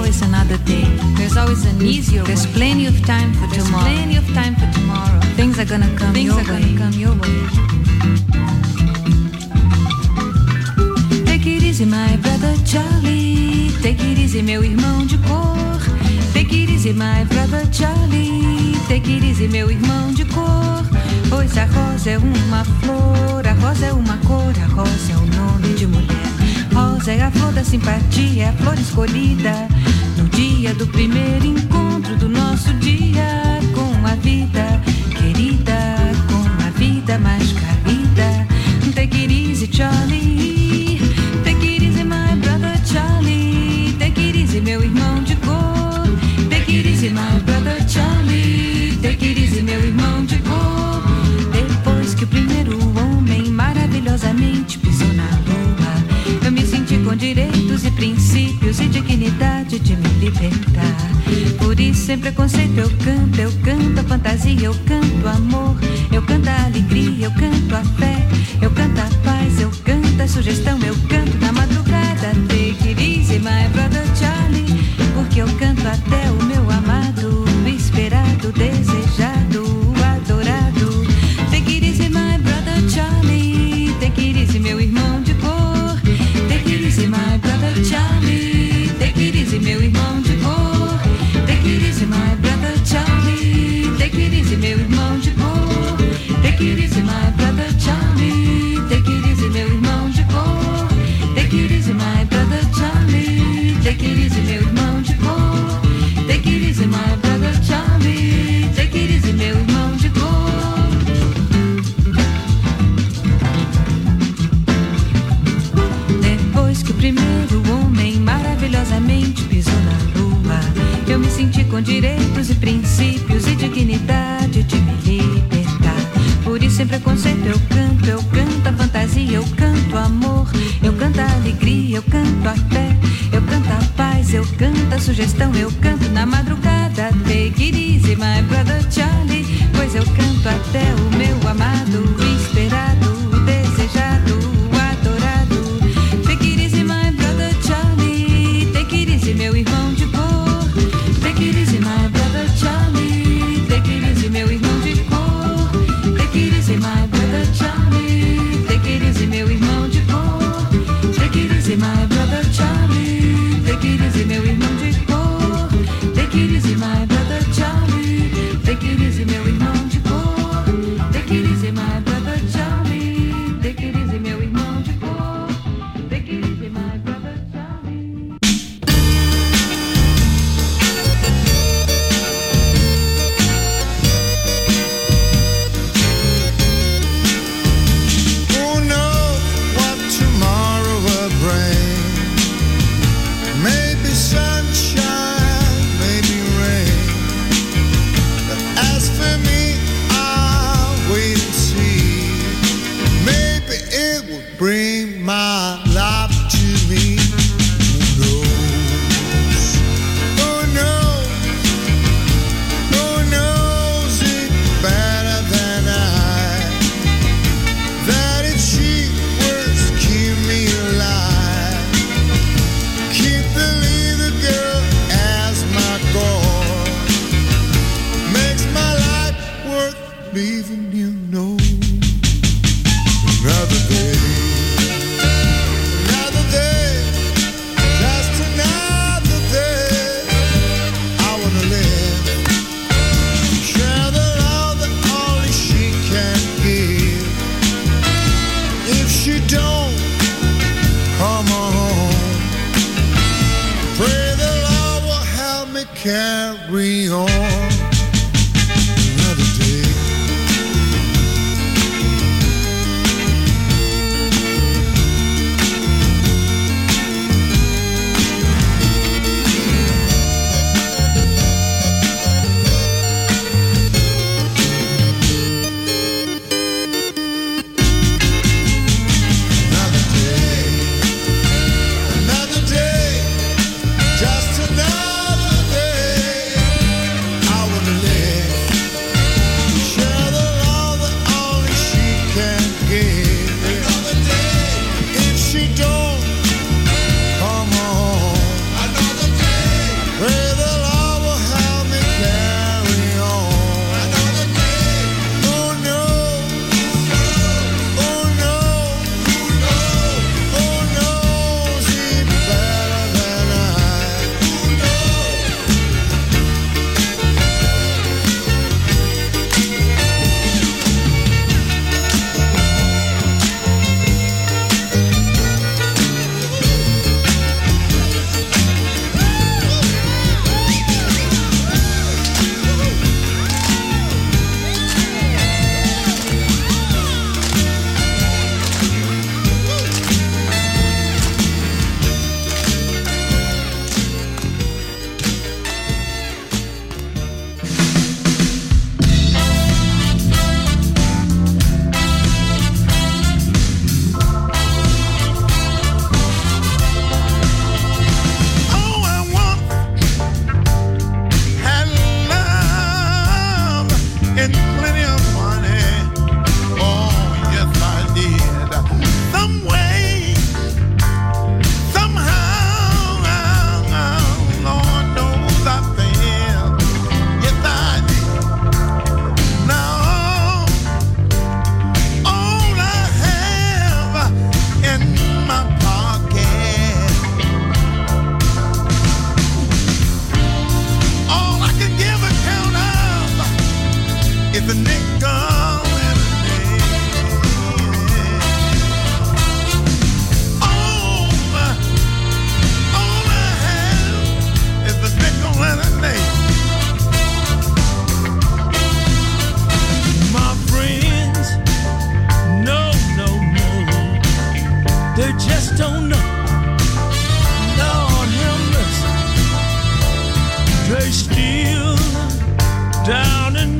Always another day. There's always an easier. There's way. plenty of time for There's tomorrow. Plenty of time for tomorrow. Things are gonna come. Things your are way. gonna come your way. Take it easy, my brother Charlie. Take it easy, meu irmão de cor. Take it easy, my brother Charlie. Take it easy, meu irmão de cor. Pois a rosa é uma flor, a rosa é uma cor, a rosa é o nome de mulher. Rosa é a flor da simpatia, é a flor escolhida no dia do primeiro encontro do nosso dia com a vida querida, com a vida mais querida. Take it easy, Charlie. Take it easy, my brother Charlie. Take it easy, meu irmão de cor. Take it easy, my brother Charlie. Take it easy, meu irmão com direitos e princípios e dignidade de me libertar. Por isso, sem preconceito, eu canto, eu canto a fantasia, eu canto amor, eu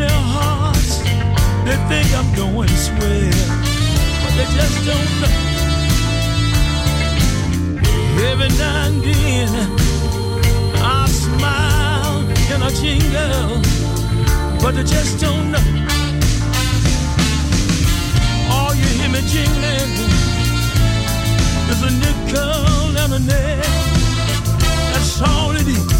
their hearts, they think I'm going swell, but they just don't know. Every now and then, I smile and I jingle, but they just don't know. All you hear me jingling is a nickel and a nickel. That's all it is.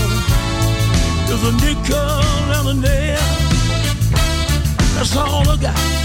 There's a nickel and a nail. That's all I got.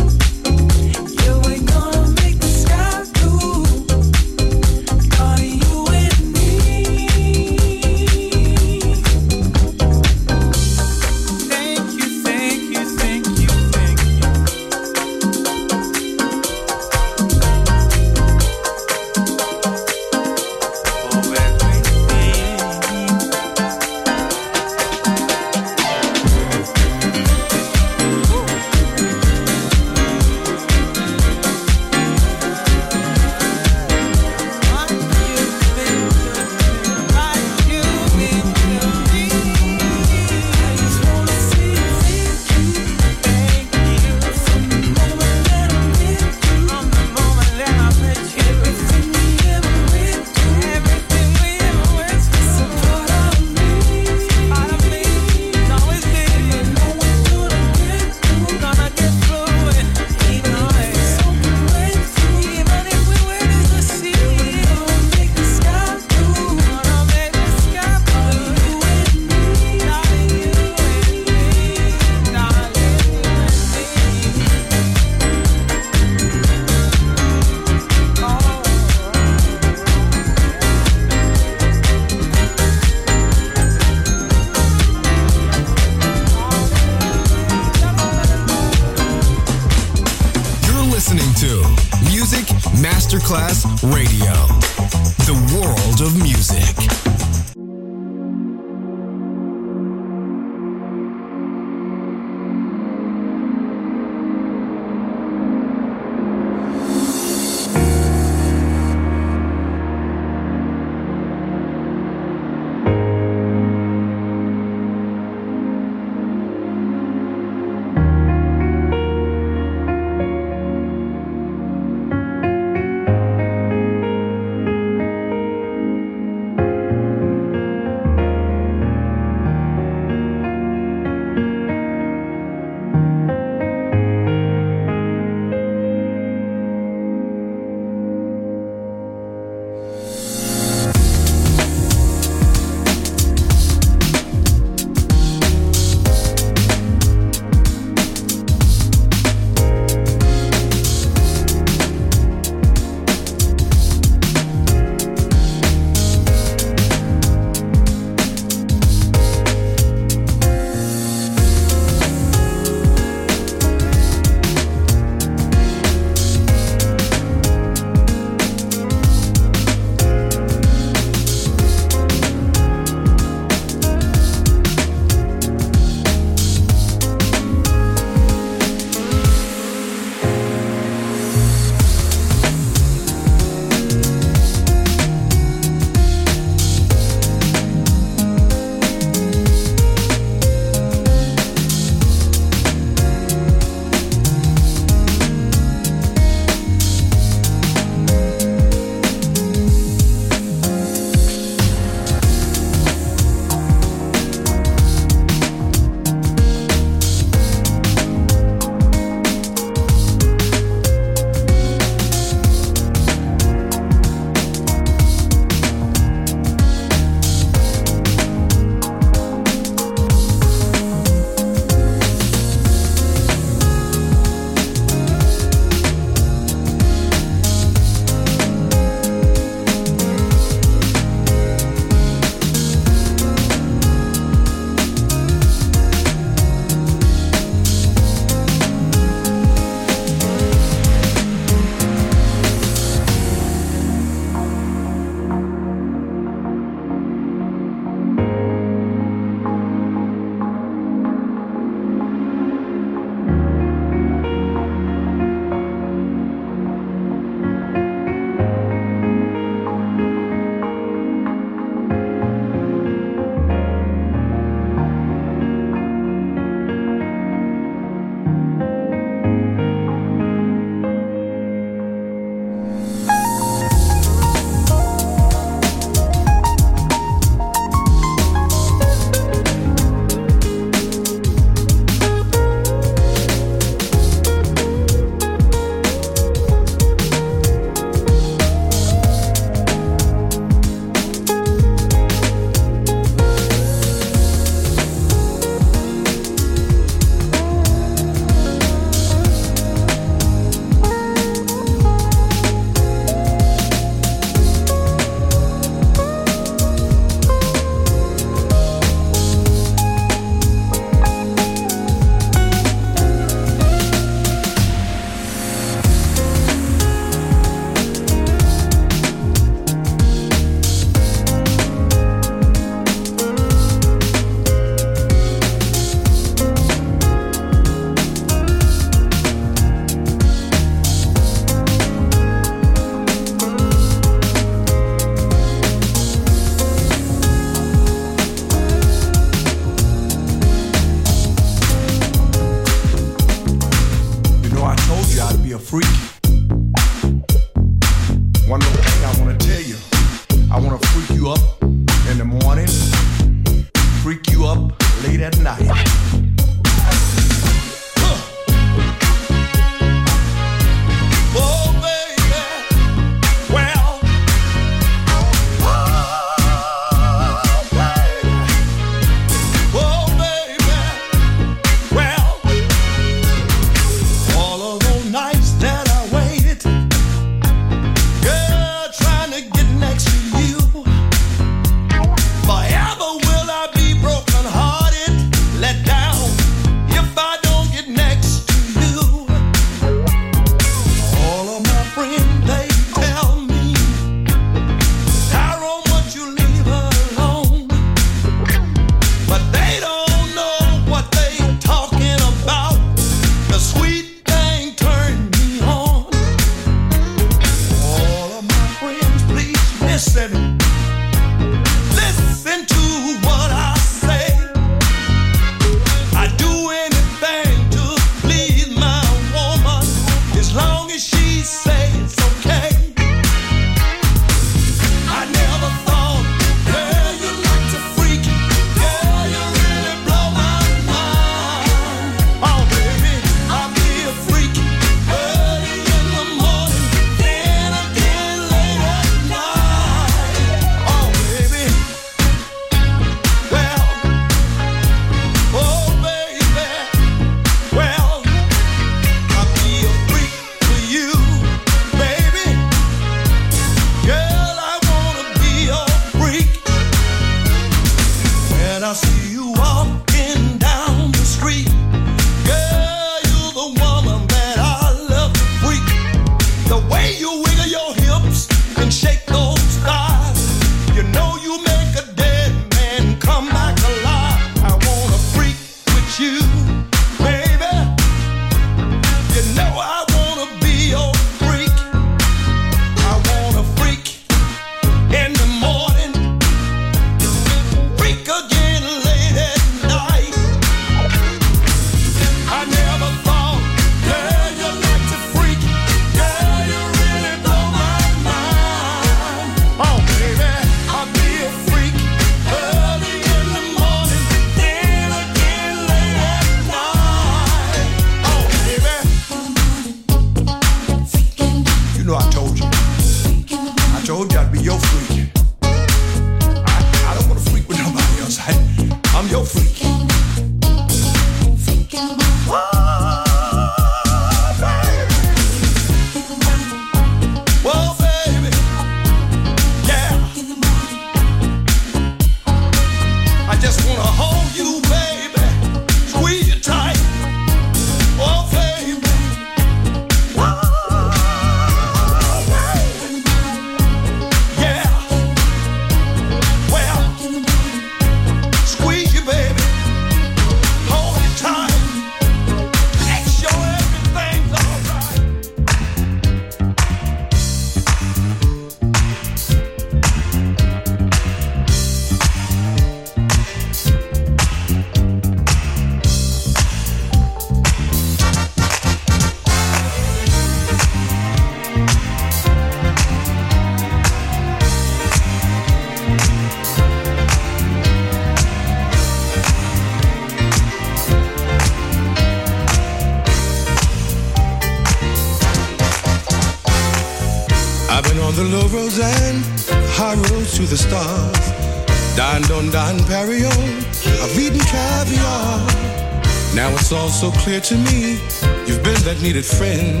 So clear to me. You've been that needed friend.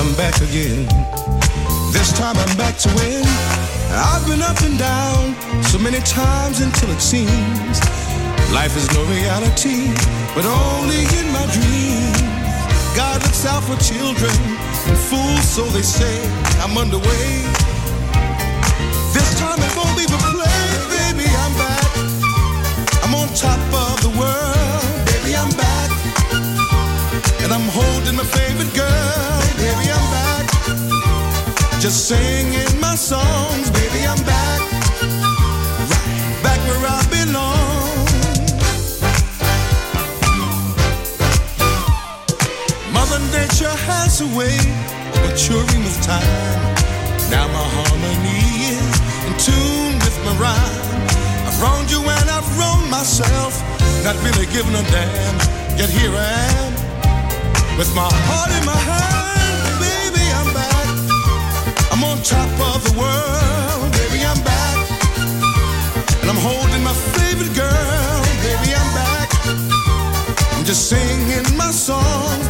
I'm back again. This time I'm back to win. I've been up and down so many times until it seems life is no reality, but only in my dreams. God looks out for children and fools, so they say. I'm underway. This time it won't be for play, baby. I'm back. I'm on top of the world, baby. I'm back. And I'm holding my favorite girl. Baby, I'm back. Just singing my songs. Baby, I'm back. Nature has a way of maturing with time. Now my harmony is in tune with my rhyme. I've wronged you and I've wronged myself. Not really giving a damn. Yet here I am with my heart in my hand, baby, I'm back. I'm on top of the world, baby, I'm back. And I'm holding my favorite girl, baby, I'm back. I'm just singing my songs,